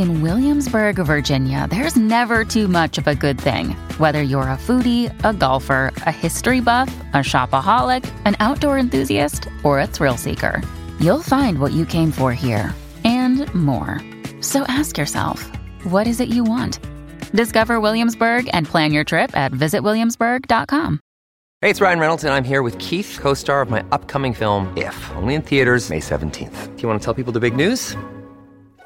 In Williamsburg, Virginia, there's never too much of a good thing. Whether you're a foodie, a golfer, a history buff, a shopaholic, an outdoor enthusiast, or a thrill seeker, you'll find what you came for here and more. So ask yourself, what is it you want? Discover Williamsburg and plan your trip at visitwilliamsburg.com. Hey, it's Ryan Reynolds, and I'm here with Keith, co star of my upcoming film, If, only in theaters, May 17th. Do you want to tell people the big news?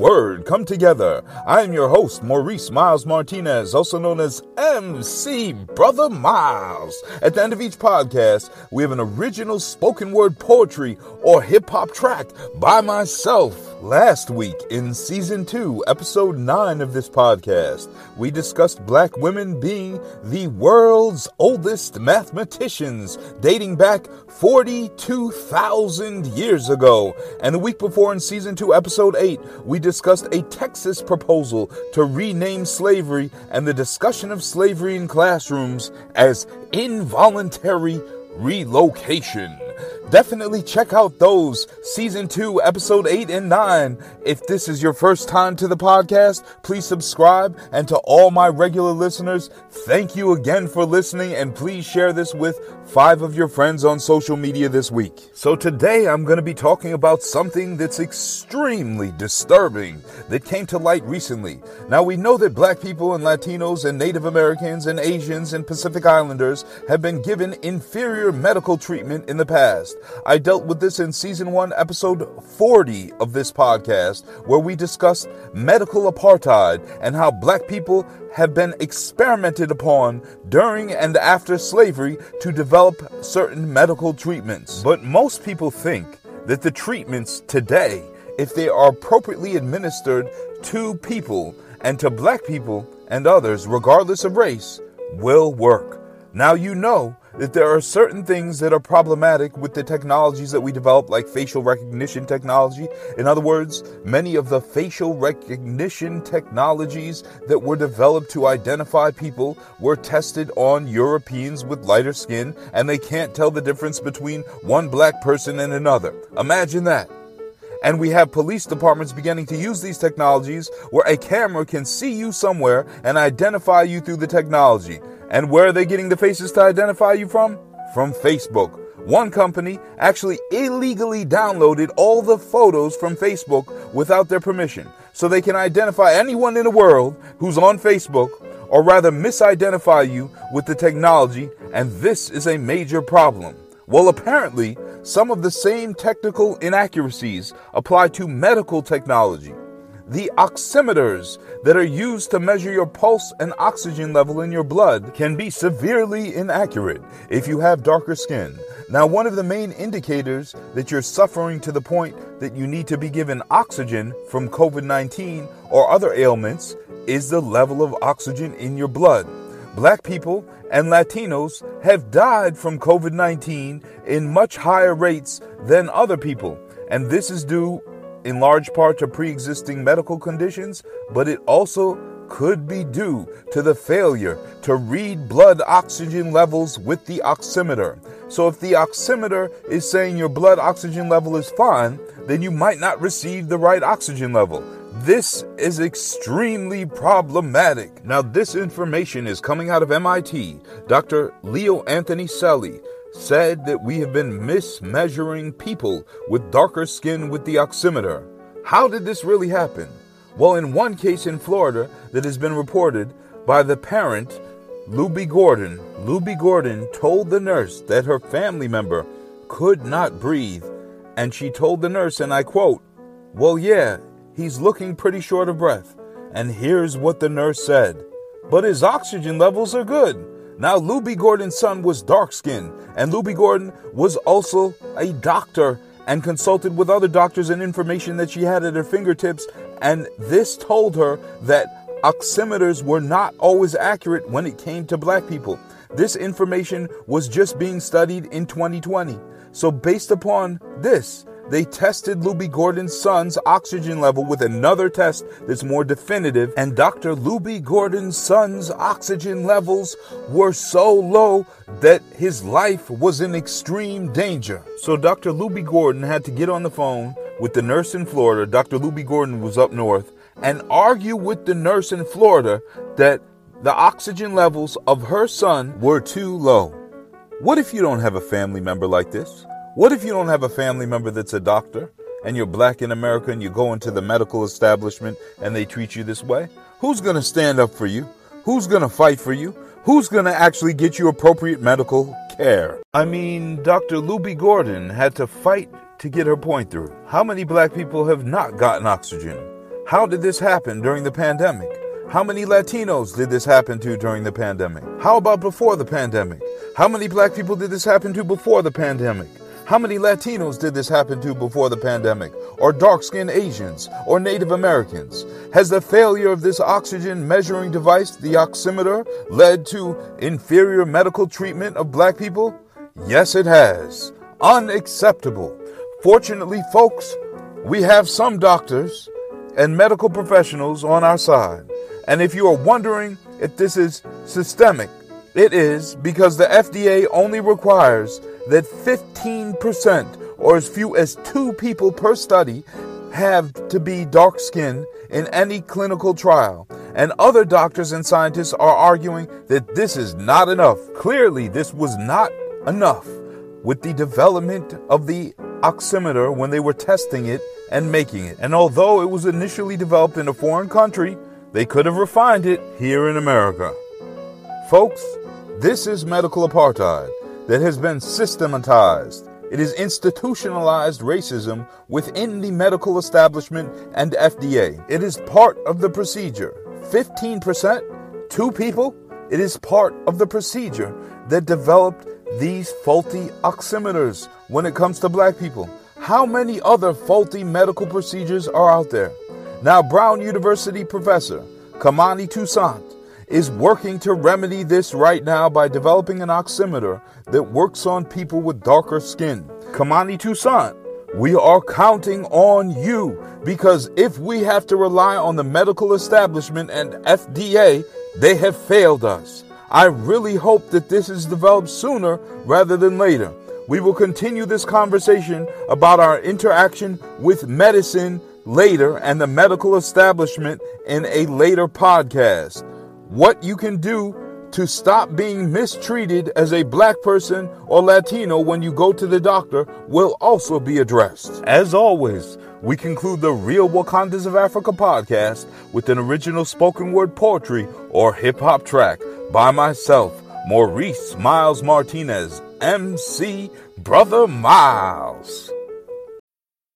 word come together. I am your host, Maurice Miles Martinez, also known as MC Brotha Miles. At the end of each podcast, we have an original spoken word poetry or hip hop track by myself. Last week in season 2, episode 9 of this podcast, we discussed black women being the world's oldest mathematicians, dating back 42,000 years ago. And the week before in season 2, episode 8, we discussed a Texas proposal to rename slavery and the discussion of slavery in classrooms as involuntary relocation. Definitely check out those season 2 episode 8 and 9. If this is your first time to the podcast, please subscribe and to all my regular listeners, thank you again for listening and please share this with 5 of your friends on social media this week. So today I'm going to be talking about something that's extremely disturbing that came to light recently. Now we know that black people and Latinos and Native Americans and Asians and Pacific Islanders have been given inferior medical treatment in the past. I dealt with this in season 1, episode 40 of this podcast, where we discussed medical apartheid and how black people have been experimented upon during and after slavery to develop certain medical treatments. But most people think that the treatments today, if they are appropriately administered to people and to black people and others, regardless of race, will work. Now you know that there are certain things that are problematic with the technologies that we develop, like facial recognition technology. In other words, many of the facial recognition technologies that were developed to identify people were tested on Europeans with lighter skin, and they can't tell the difference between one black person and another. Imagine that. And we have police departments beginning to use these technologies where a camera can see you somewhere and identify you through the technology. And where are they getting the faces to identify you from? From Facebook. One company actually illegally downloaded all the photos from Facebook without their permission. So they can identify anyone in the world who's on Facebook or rather misidentify you with the technology, and this is a major problem. Well, apparently, some of the same technical inaccuracies apply to medical technology. The oximeters that are used to measure your pulse and oxygen level in your blood can be severely inaccurate if you have darker skin. Now, one of the main indicators that you're suffering to the point that you need to be given oxygen from COVID 19 or other ailments is the level of oxygen in your blood. Black people and Latinos have died from COVID 19 in much higher rates than other people, and this is due in large part to pre existing medical conditions, but it also could be due to the failure to read blood oxygen levels with the oximeter. So, if the oximeter is saying your blood oxygen level is fine, then you might not receive the right oxygen level. This is extremely problematic. Now, this information is coming out of MIT. Dr. Leo Anthony Celi said that we have been mismeasuring people with darker skin with the oximeter. How did this really happen? Well, in one case in Florida that has been reported by the parent, Luby Gordon, Luby Gordon told the nurse that her family member could not breathe, and she told the nurse, and I quote, Well, yeah, he's looking pretty short of breath. And here's what the nurse said But his oxygen levels are good. Now, Luby Gordon's son was dark skinned, and Luby Gordon was also a doctor and consulted with other doctors and information that she had at her fingertips. And this told her that oximeters were not always accurate when it came to black people. This information was just being studied in 2020. So, based upon this, they tested Luby Gordon's son's oxygen level with another test that's more definitive, and Dr. Luby Gordon's son's oxygen levels were so low that his life was in extreme danger. So Dr. Luby Gordon had to get on the phone with the nurse in Florida. Dr. Luby Gordon was up north and argue with the nurse in Florida that the oxygen levels of her son were too low. What if you don't have a family member like this? What if you don't have a family member that's a doctor and you're black in America and you go into the medical establishment and they treat you this way? Who's going to stand up for you? Who's going to fight for you? Who's going to actually get you appropriate medical care? I mean, Dr. Luby Gordon had to fight to get her point through. How many black people have not gotten oxygen? How did this happen during the pandemic? How many Latinos did this happen to during the pandemic? How about before the pandemic? How many black people did this happen to before the pandemic? How many Latinos did this happen to before the pandemic? Or dark skinned Asians? Or Native Americans? Has the failure of this oxygen measuring device, the oximeter, led to inferior medical treatment of black people? Yes, it has. Unacceptable. Fortunately, folks, we have some doctors and medical professionals on our side. And if you are wondering if this is systemic, it is because the FDA only requires that 15% or as few as two people per study have to be dark skinned in any clinical trial. And other doctors and scientists are arguing that this is not enough. Clearly, this was not enough with the development of the oximeter when they were testing it and making it. And although it was initially developed in a foreign country, they could have refined it here in America. Folks, this is medical apartheid that has been systematized. It is institutionalized racism within the medical establishment and FDA. It is part of the procedure. 15%, two people, it is part of the procedure that developed these faulty oximeters when it comes to black people. How many other faulty medical procedures are out there? Now, Brown University professor Kimani Toussaint is working to remedy this right now by developing an oximeter that works on people with darker skin. Kimani Toussaint, we are counting on you because if we have to rely on the medical establishment and FDA, they have failed us. I really hope that this is developed sooner rather than later. We will continue this conversation about our interaction with medicine later and the medical establishment in a later podcast what you can do to stop being mistreated as a black person or Latino when you go to the doctor will also be addressed. As always, we conclude the Real Wakandas of Africa podcast with an original spoken word poetry or hip hop track by myself, Maurice Miles Martinez, MC Brotha Miles.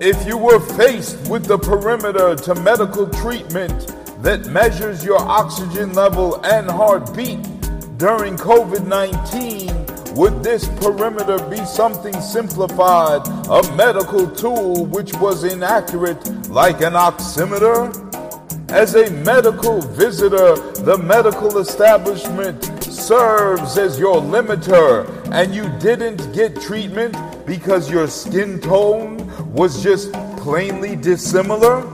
If you were faced with the perimeter to medical treatment that measures your oxygen level and heartbeat during COVID 19, would this perimeter be something simplified, a medical tool which was inaccurate like an oximeter? As a medical visitor, the medical establishment serves as your limiter, and you didn't get treatment because your skin tone was just plainly dissimilar?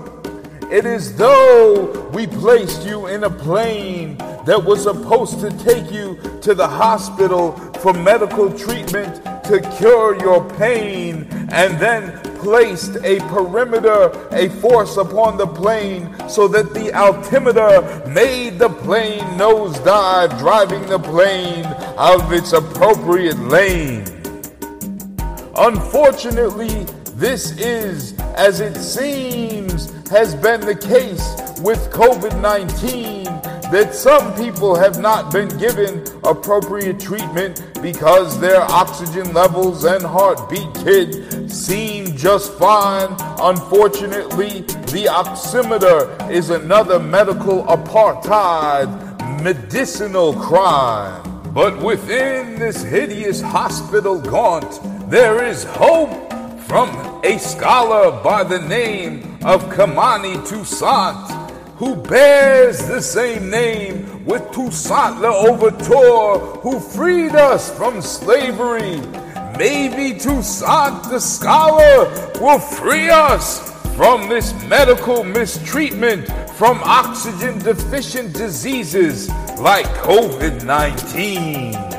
It is though we placed you in a plane that was supposed to take you to the hospital for medical treatment to cure your pain and then placed a perimeter, a force upon the plane so that the altimeter made the plane nosedive, driving the plane out of its appropriate lane. Unfortunately, this is, as it seems, has been the case with COVID 19 that some people have not been given appropriate treatment because their oxygen levels and heartbeat kit seem just fine. Unfortunately, the oximeter is another medical apartheid medicinal crime. But within this hideous hospital gaunt, there is hope from a scholar by the name of Kimani Toussaint, who bears the same name with Toussaint Louverture, who freed us from slavery. Maybe Toussaint the scholar will free us from this medical mistreatment from oxygen deficient diseases like COVID 19.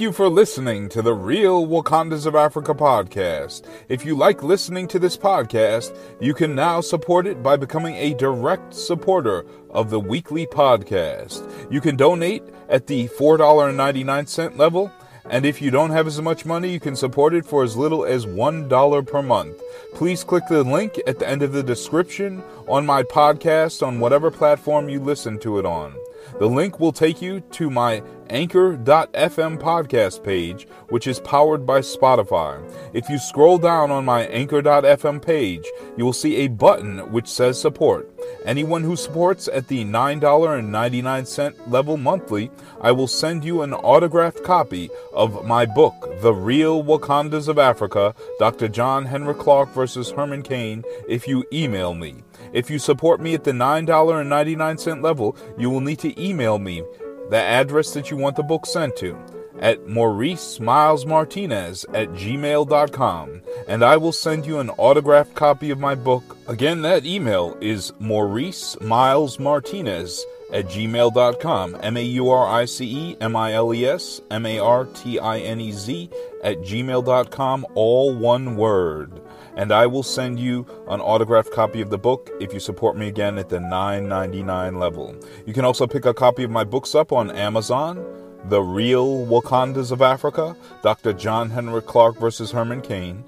Thank you for listening to the Real Wakandas of Africa podcast. If you like listening to this podcast, you can now support it by becoming a direct supporter of the weekly podcast. You can donate at the $4.99 level, and if you don't have as much money, you can support it for as little as $1 per month. Please click the link at the end of the description on my podcast on whatever platform you listen to it on. The link will take you to my Anchor.fm podcast page, which is powered by Spotify. If you scroll down on my Anchor.fm page, you will see a button which says support. Anyone who supports at the $9.99 level monthly, I will send you an autographed copy of my book, The Real Wakandas of Africa, Dr. John Henrik Clarke versus Herman Cain, if you email me. If you support me at the $9.99 level, you will need to email me the address that you want the book sent to at Maurice Miles Martinez at gmail.com, and I will send you an autographed copy of my book. Again, that email is Maurice Miles Martinez at gmail.com. M A U R I C E M I L E S M A R T I N E Z at gmail.com, all one word and I will send you an autographed copy of the book if you support me again at the $9.99 level. You can also pick a copy of my books up on Amazon. The Real Wakandas of Africa, Dr. John Henrik Clarke versus Herman Cain,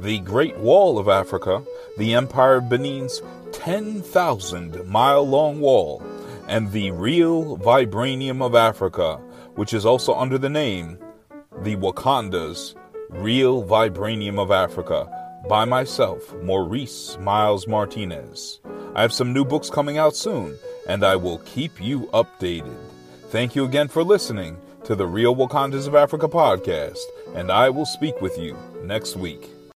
The Great Wall of Africa, The Empire of Benin's 10,000 mile long wall, and The Real Vibranium of Africa, which is also under the name The Wakandas Real Vibranium of Africa by myself, Maurice Miles Martinez. I have some new books coming out soon, and I will keep you updated. Thank you again for listening to the Real Wakandas of Africa podcast, and I will speak with you next week.